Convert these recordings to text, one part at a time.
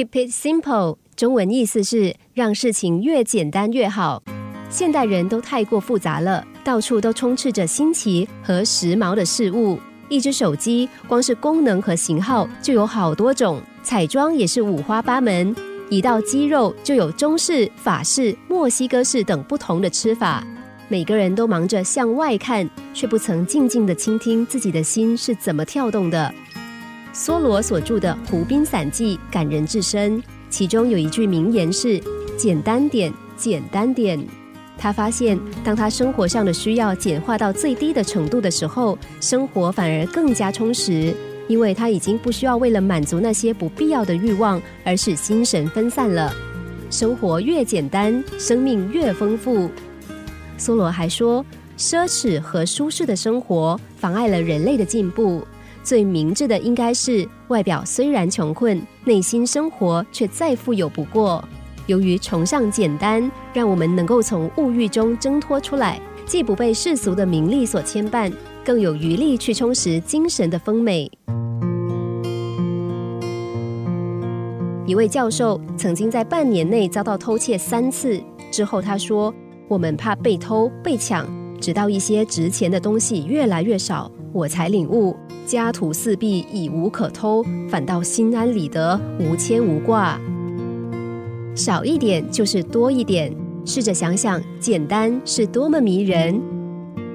Keep it simple，中文意思是让事情越简单越好。现代人都太过复杂了，到处都充斥着新奇和时髦的事物。一只手机，光是功能和型号就有好多种，彩妆也是五花八门。一道鸡肉就有中式、法式、墨西哥式等不同的吃法。每个人都忙着向外看，却不曾静静的倾听自己的心是怎么跳动的。梭罗所著的《湖滨散记》感人至深，其中有一句名言是“简单点，简单点”。他发现，当他生活上的需要简化到最低的程度的时候，生活反而更加充实，因为他已经不需要为了满足那些不必要的欲望而使心神分散了。生活越简单，生命越丰富。梭罗还说，奢侈和舒适的生活妨碍了人类的进步。最明智的应该是，外表虽然穷困，内心生活却再富有不过。由于崇尚简单，让我们能够从物欲中挣脱出来，既不被世俗的名利所牵绊，更有余力去充实精神的丰美。一位教授曾经在半年内遭到偷窃三次，之后他说。我们怕被偷被抢，直到一些值钱的东西越来越少，我才领悟：家徒四壁已无可偷，反倒心安理得，无牵无挂。少一点就是多一点，试着想想，简单是多么迷人。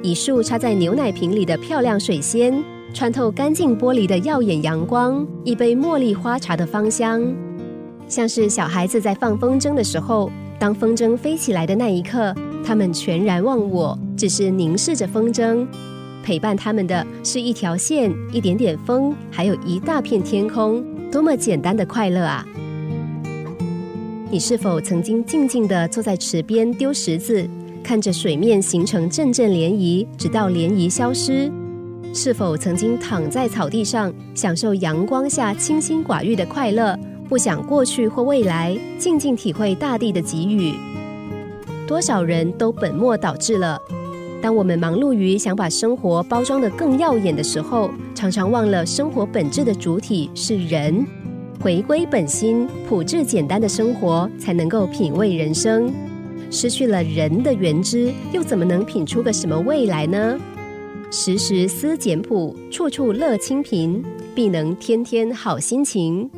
一束插在牛奶瓶里的漂亮水仙，穿透干净玻璃的耀眼阳光，一杯茉莉花茶的芳香，像是小孩子在放风筝的时候。当风筝飞起来的那一刻，他们全然忘我，只是凝视着风筝。陪伴他们的是一条线、一点点风，还有一大片天空。多么简单的快乐啊！你是否曾经静静地坐在池边丢石子，看着水面形成阵阵涟漪，直到涟漪消失？是否曾经躺在草地上，享受阳光下清心寡欲的快乐？不想过去或未来，静静体会大地的给予。多少人都本末倒置了。当我们忙碌于想把生活包装得更耀眼的时候，常常忘了生活本质的主体是人。回归本心，朴质简单的生活，才能够品味人生。失去了人的原汁，又怎么能品出个什么味来呢？时时思简朴，处处乐清贫，必能天天好心情。